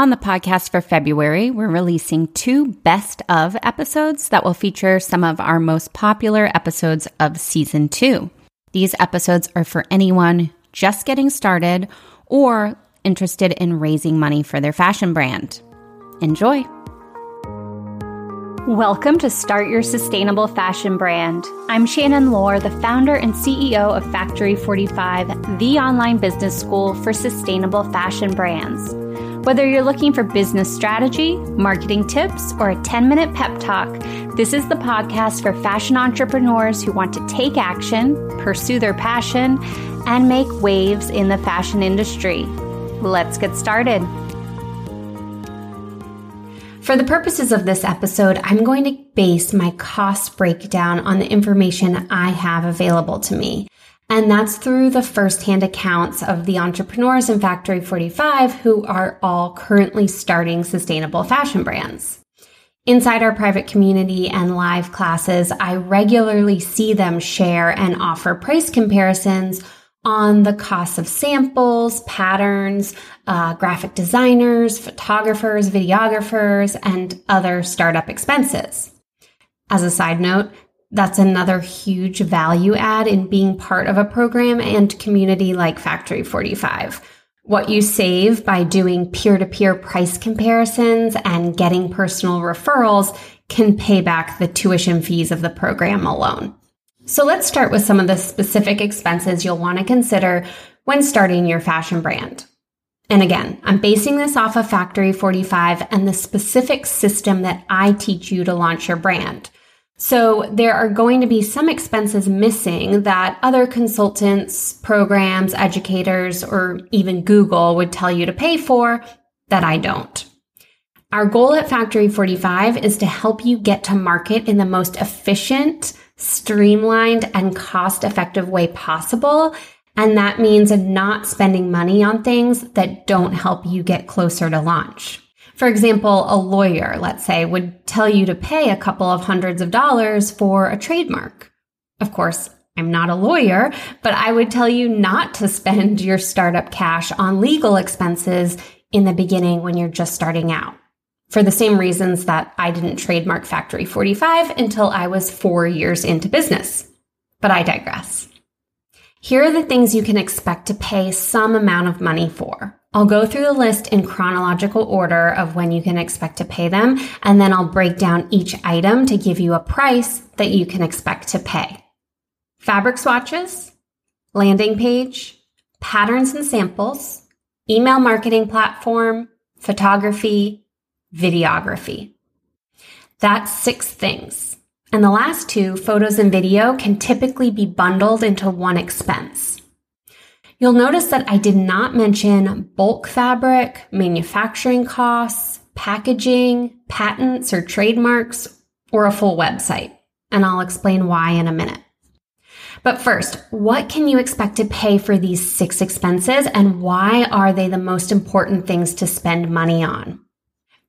On the podcast for February, we're releasing two best of episodes that will feature some of our most popular episodes of season two. These episodes are for anyone just getting started or interested in raising money for their fashion brand. Enjoy! Welcome to Start Your Sustainable Fashion Brand. I'm Shannon Lohr, the founder and CEO of Factory 45, the online business school for sustainable fashion brands. Whether you're looking for business strategy, marketing tips, or a 10 minute pep talk, this is the podcast for fashion entrepreneurs who want to take action, pursue their passion, and make waves in the fashion industry. Let's get started. For the purposes of this episode, I'm going to base my cost breakdown on the information I have available to me. And that's through the firsthand accounts of the entrepreneurs in Factory 45 who are all currently starting sustainable fashion brands. Inside our private community and live classes, I regularly see them share and offer price comparisons on the costs of samples, patterns, uh, graphic designers, photographers, videographers, and other startup expenses. As a side note, that's another huge value add in being part of a program and community like Factory 45. What you save by doing peer to peer price comparisons and getting personal referrals can pay back the tuition fees of the program alone. So let's start with some of the specific expenses you'll want to consider when starting your fashion brand. And again, I'm basing this off of Factory 45 and the specific system that I teach you to launch your brand. So there are going to be some expenses missing that other consultants, programs, educators, or even Google would tell you to pay for that I don't. Our goal at Factory 45 is to help you get to market in the most efficient, streamlined, and cost effective way possible. And that means not spending money on things that don't help you get closer to launch. For example, a lawyer, let's say, would tell you to pay a couple of hundreds of dollars for a trademark. Of course, I'm not a lawyer, but I would tell you not to spend your startup cash on legal expenses in the beginning when you're just starting out. For the same reasons that I didn't trademark Factory 45 until I was four years into business. But I digress. Here are the things you can expect to pay some amount of money for. I'll go through the list in chronological order of when you can expect to pay them, and then I'll break down each item to give you a price that you can expect to pay. Fabric swatches, landing page, patterns and samples, email marketing platform, photography, videography. That's six things. And the last two, photos and video, can typically be bundled into one expense. You'll notice that I did not mention bulk fabric, manufacturing costs, packaging, patents or trademarks, or a full website. And I'll explain why in a minute. But first, what can you expect to pay for these six expenses and why are they the most important things to spend money on?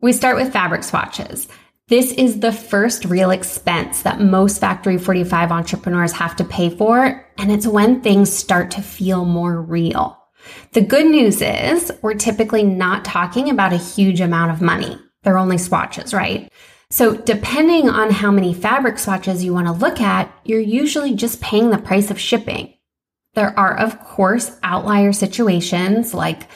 We start with fabric swatches. This is the first real expense that most Factory 45 entrepreneurs have to pay for, and it's when things start to feel more real. The good news is we're typically not talking about a huge amount of money. They're only swatches, right? So depending on how many fabric swatches you want to look at, you're usually just paying the price of shipping. There are, of course, outlier situations like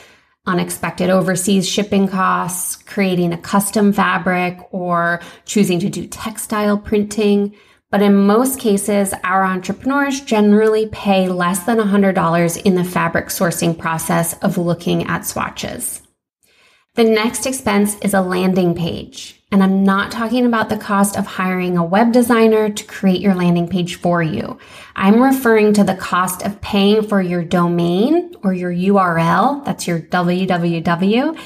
unexpected overseas shipping costs, creating a custom fabric, or choosing to do textile printing. But in most cases, our entrepreneurs generally pay less than $100 in the fabric sourcing process of looking at swatches. The next expense is a landing page. And I'm not talking about the cost of hiring a web designer to create your landing page for you. I'm referring to the cost of paying for your domain or your URL. That's your www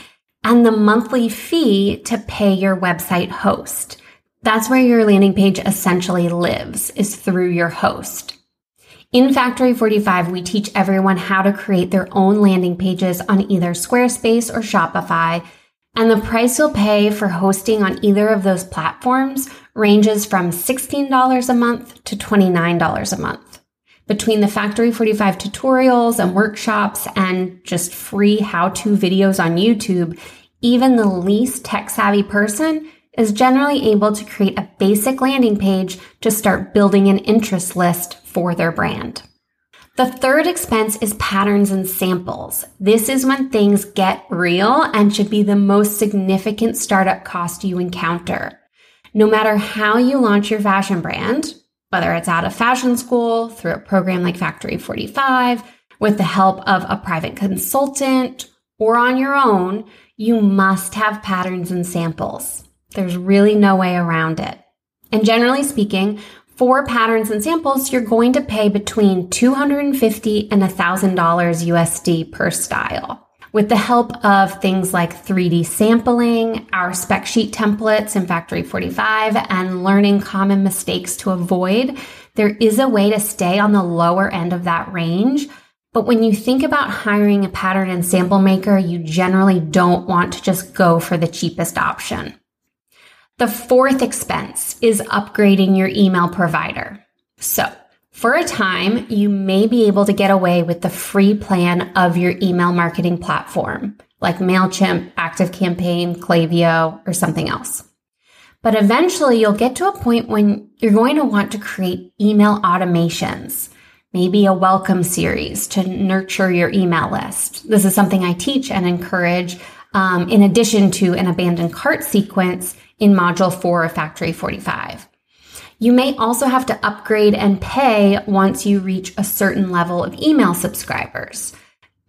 and the monthly fee to pay your website host. That's where your landing page essentially lives is through your host. In Factory 45, we teach everyone how to create their own landing pages on either Squarespace or Shopify and the price you'll pay for hosting on either of those platforms ranges from $16 a month to $29 a month. Between the Factory 45 tutorials and workshops and just free how to videos on YouTube, even the least tech savvy person is generally able to create a basic landing page to start building an interest list for their brand. The third expense is patterns and samples. This is when things get real and should be the most significant startup cost you encounter. No matter how you launch your fashion brand, whether it's out of fashion school, through a program like Factory 45, with the help of a private consultant, or on your own, you must have patterns and samples. There's really no way around it. And generally speaking, for patterns and samples, you're going to pay between 250 and $1,000 USD per style. With the help of things like 3D sampling, our spec sheet templates in Factory 45, and learning common mistakes to avoid, there is a way to stay on the lower end of that range. But when you think about hiring a pattern and sample maker, you generally don't want to just go for the cheapest option. The fourth expense is upgrading your email provider. So, for a time, you may be able to get away with the free plan of your email marketing platform, like MailChimp, ActiveCampaign, Klaviyo, or something else. But eventually, you'll get to a point when you're going to want to create email automations, maybe a welcome series to nurture your email list. This is something I teach and encourage um, in addition to an abandoned cart sequence in Module 4 of Factory 45. You may also have to upgrade and pay once you reach a certain level of email subscribers.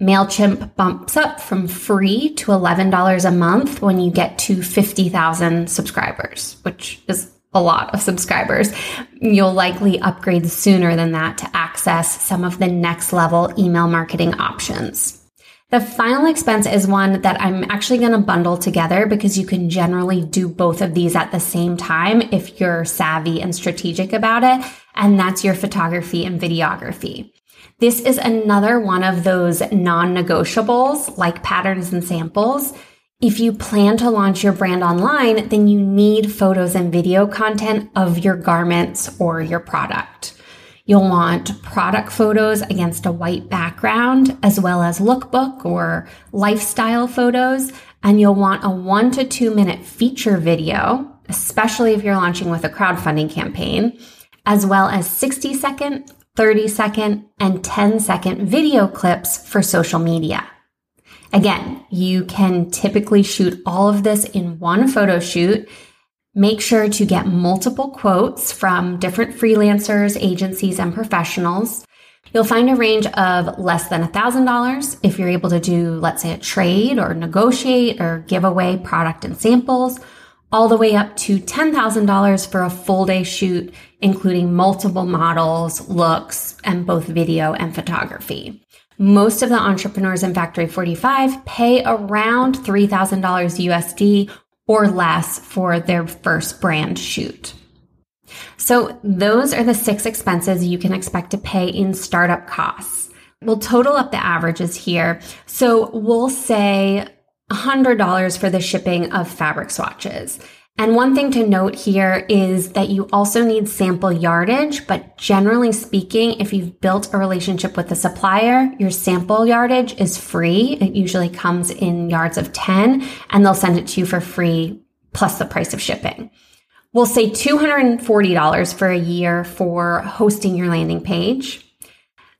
MailChimp bumps up from free to $11 a month when you get to 50,000 subscribers, which is a lot of subscribers. You'll likely upgrade sooner than that to access some of the next level email marketing options. The final expense is one that I'm actually going to bundle together because you can generally do both of these at the same time if you're savvy and strategic about it. And that's your photography and videography. This is another one of those non-negotiables like patterns and samples. If you plan to launch your brand online, then you need photos and video content of your garments or your product. You'll want product photos against a white background, as well as lookbook or lifestyle photos. And you'll want a one to two minute feature video, especially if you're launching with a crowdfunding campaign, as well as 60 second, 30 second, and 10 second video clips for social media. Again, you can typically shoot all of this in one photo shoot Make sure to get multiple quotes from different freelancers, agencies, and professionals. You'll find a range of less than $1,000 if you're able to do, let's say, a trade or negotiate or give away product and samples, all the way up to $10,000 for a full day shoot, including multiple models, looks, and both video and photography. Most of the entrepreneurs in Factory 45 pay around $3,000 USD or less for their first brand shoot. So those are the six expenses you can expect to pay in startup costs. We'll total up the averages here. So we'll say $100 for the shipping of fabric swatches. And one thing to note here is that you also need sample yardage, but generally speaking, if you've built a relationship with the supplier, your sample yardage is free. It usually comes in yards of 10 and they'll send it to you for free plus the price of shipping. We'll say $240 for a year for hosting your landing page.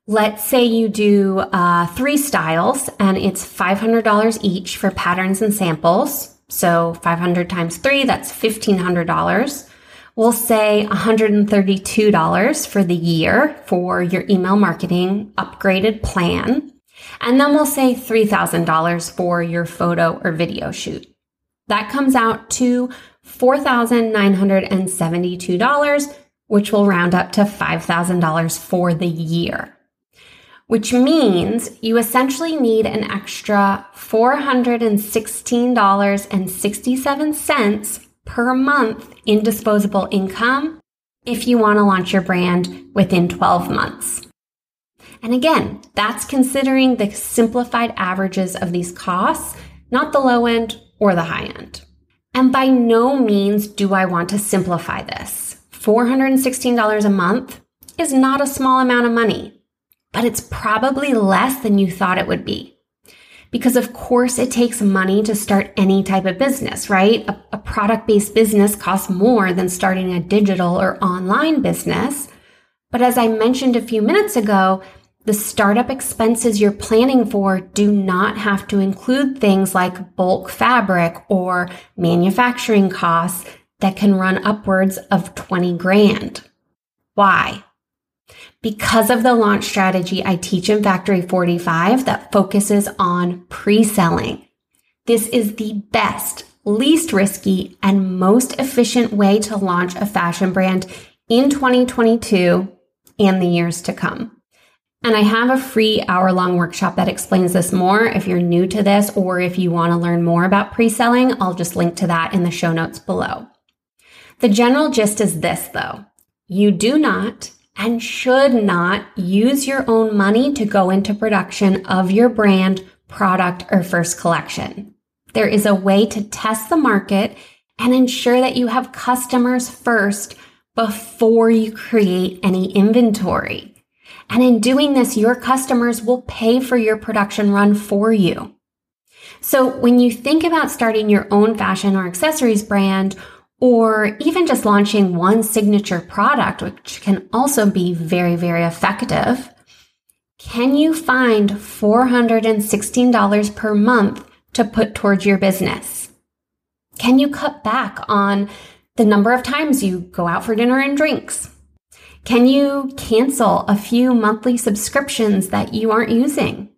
Let's say you do uh, three styles and it's $500 each for patterns and samples. So 500 times three, that's $1,500. We'll say $132 for the year for your email marketing upgraded plan. And then we'll say $3,000 for your photo or video shoot. That comes out to $4,972, which will round up to $5,000 for the year which means you essentially need an extra $416.67 per month in disposable income if you want to launch your brand within 12 months. And again, that's considering the simplified averages of these costs, not the low end or the high end. And by no means do I want to simplify this. $416 a month is not a small amount of money but it's probably less than you thought it would be. Because of course it takes money to start any type of business, right? A, a product based business costs more than starting a digital or online business. But as I mentioned a few minutes ago, the startup expenses you're planning for do not have to include things like bulk fabric or manufacturing costs that can run upwards of 20 grand. Why? Because of the launch strategy I teach in Factory 45 that focuses on pre-selling. This is the best, least risky, and most efficient way to launch a fashion brand in 2022 and the years to come. And I have a free hour long workshop that explains this more. If you're new to this or if you want to learn more about pre selling, I'll just link to that in the show notes below. The general gist is this though. You do not and should not use your own money to go into production of your brand, product, or first collection. There is a way to test the market and ensure that you have customers first before you create any inventory. And in doing this, your customers will pay for your production run for you. So when you think about starting your own fashion or accessories brand, or even just launching one signature product, which can also be very, very effective, can you find $416 per month to put towards your business? Can you cut back on the number of times you go out for dinner and drinks? Can you cancel a few monthly subscriptions that you aren't using?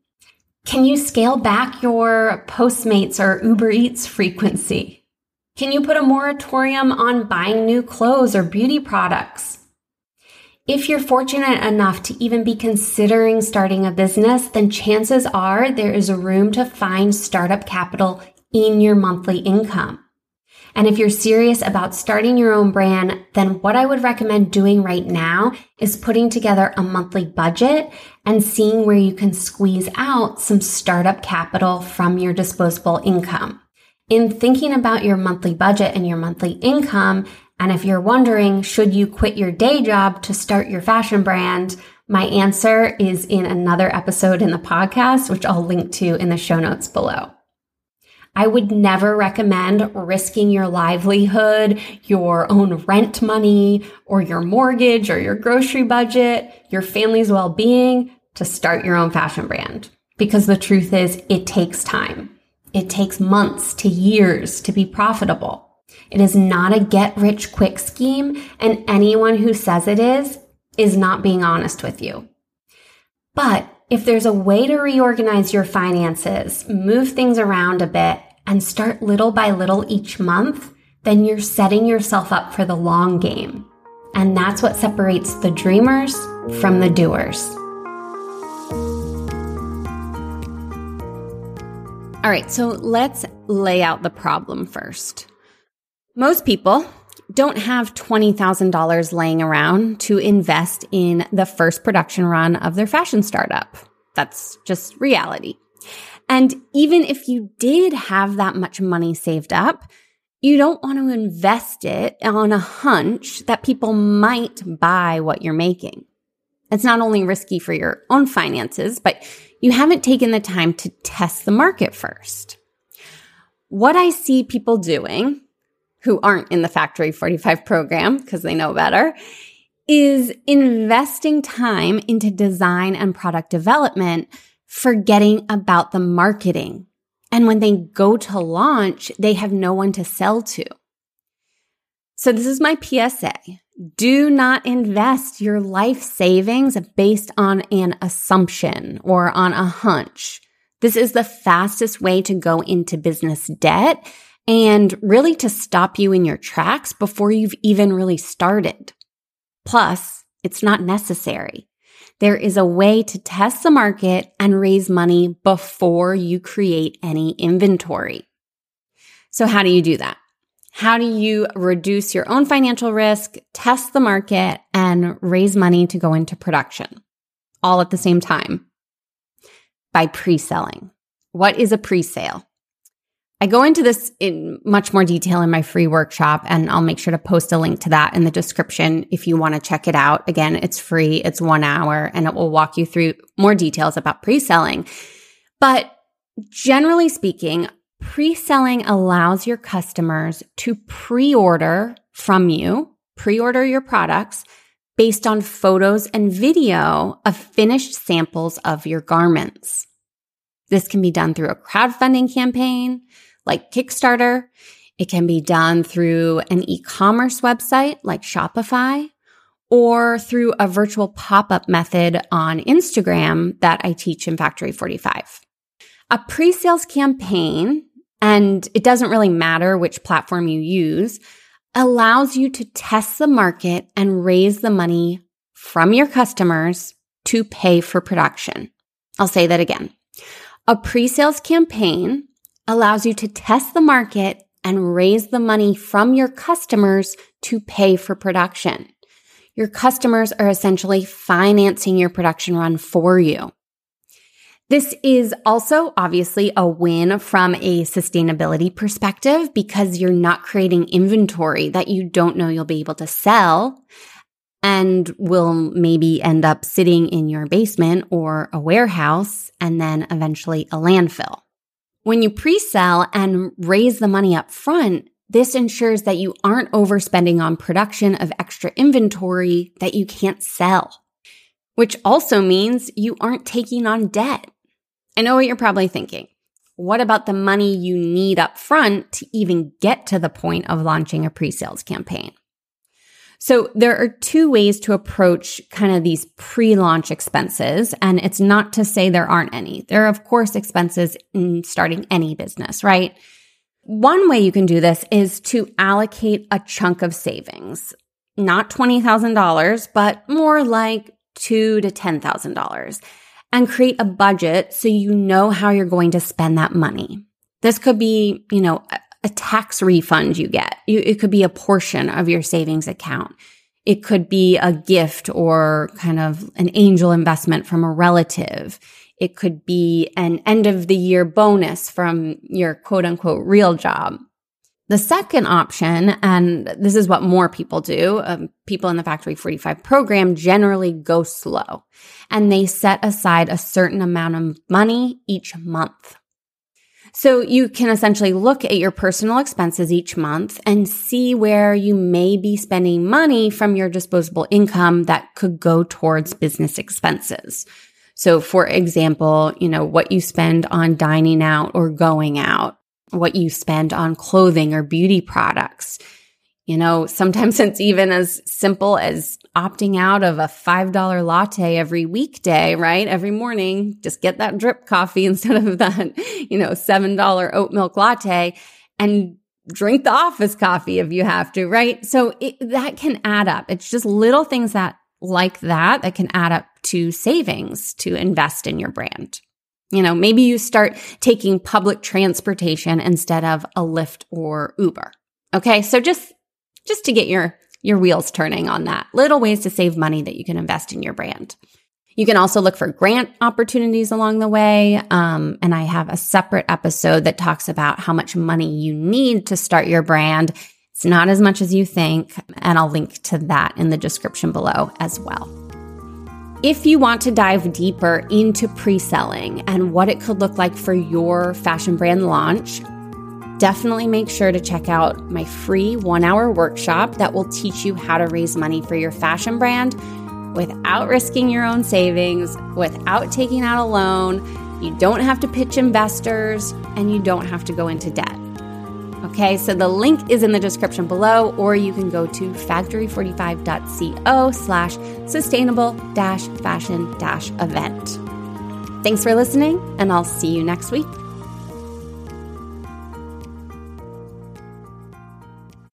Can you scale back your Postmates or Uber Eats frequency? Can you put a moratorium on buying new clothes or beauty products? If you're fortunate enough to even be considering starting a business, then chances are there is a room to find startup capital in your monthly income. And if you're serious about starting your own brand, then what I would recommend doing right now is putting together a monthly budget and seeing where you can squeeze out some startup capital from your disposable income. In thinking about your monthly budget and your monthly income, and if you're wondering, should you quit your day job to start your fashion brand? My answer is in another episode in the podcast, which I'll link to in the show notes below. I would never recommend risking your livelihood, your own rent money, or your mortgage, or your grocery budget, your family's well being to start your own fashion brand. Because the truth is, it takes time. It takes months to years to be profitable. It is not a get rich quick scheme, and anyone who says it is, is not being honest with you. But if there's a way to reorganize your finances, move things around a bit, and start little by little each month, then you're setting yourself up for the long game. And that's what separates the dreamers from the doers. All right, so let's lay out the problem first. Most people don't have $20,000 laying around to invest in the first production run of their fashion startup. That's just reality. And even if you did have that much money saved up, you don't want to invest it on a hunch that people might buy what you're making. It's not only risky for your own finances, but you haven't taken the time to test the market first. What I see people doing who aren't in the Factory 45 program because they know better is investing time into design and product development, forgetting about the marketing. And when they go to launch, they have no one to sell to. So this is my PSA. Do not invest your life savings based on an assumption or on a hunch. This is the fastest way to go into business debt and really to stop you in your tracks before you've even really started. Plus, it's not necessary. There is a way to test the market and raise money before you create any inventory. So how do you do that? How do you reduce your own financial risk, test the market, and raise money to go into production all at the same time? By pre-selling. What is a pre-sale? I go into this in much more detail in my free workshop, and I'll make sure to post a link to that in the description if you want to check it out. Again, it's free, it's one hour, and it will walk you through more details about pre selling. But generally speaking, pre selling allows your customers to pre order from you, pre order your products based on photos and video of finished samples of your garments. This can be done through a crowdfunding campaign like Kickstarter. It can be done through an e-commerce website like Shopify or through a virtual pop-up method on Instagram that I teach in Factory 45. A pre-sales campaign, and it doesn't really matter which platform you use, allows you to test the market and raise the money from your customers to pay for production. I'll say that again. A pre-sales campaign allows you to test the market and raise the money from your customers to pay for production. Your customers are essentially financing your production run for you. This is also obviously a win from a sustainability perspective because you're not creating inventory that you don't know you'll be able to sell and will maybe end up sitting in your basement or a warehouse and then eventually a landfill. When you pre-sell and raise the money up front, this ensures that you aren't overspending on production of extra inventory that you can't sell, which also means you aren't taking on debt. I know what you're probably thinking. What about the money you need up front to even get to the point of launching a pre-sales campaign? So there are two ways to approach kind of these pre-launch expenses. And it's not to say there aren't any. There are, of course, expenses in starting any business, right? One way you can do this is to allocate a chunk of savings, not $20,000, but more like two to $10,000 and create a budget so you know how you're going to spend that money. This could be, you know, a tax refund you get. It could be a portion of your savings account. It could be a gift or kind of an angel investment from a relative. It could be an end of the year bonus from your quote unquote real job. The second option, and this is what more people do, um, people in the Factory 45 program generally go slow and they set aside a certain amount of money each month. So you can essentially look at your personal expenses each month and see where you may be spending money from your disposable income that could go towards business expenses. So for example, you know, what you spend on dining out or going out, what you spend on clothing or beauty products, you know, sometimes it's even as simple as opting out of a $5 latte every weekday, right? Every morning, just get that drip coffee instead of that, you know, $7 oat milk latte and drink the office coffee if you have to, right? So it, that can add up. It's just little things that like that that can add up to savings to invest in your brand. You know, maybe you start taking public transportation instead of a Lyft or Uber. Okay. So just just to get your, your wheels turning on that. Little ways to save money that you can invest in your brand. You can also look for grant opportunities along the way. Um, and I have a separate episode that talks about how much money you need to start your brand. It's not as much as you think. And I'll link to that in the description below as well. If you want to dive deeper into pre selling and what it could look like for your fashion brand launch, definitely make sure to check out my free one hour workshop that will teach you how to raise money for your fashion brand without risking your own savings, without taking out a loan. You don't have to pitch investors and you don't have to go into debt. Okay, so the link is in the description below, or you can go to factory45.co slash sustainable dash fashion dash event. Thanks for listening, and I'll see you next week.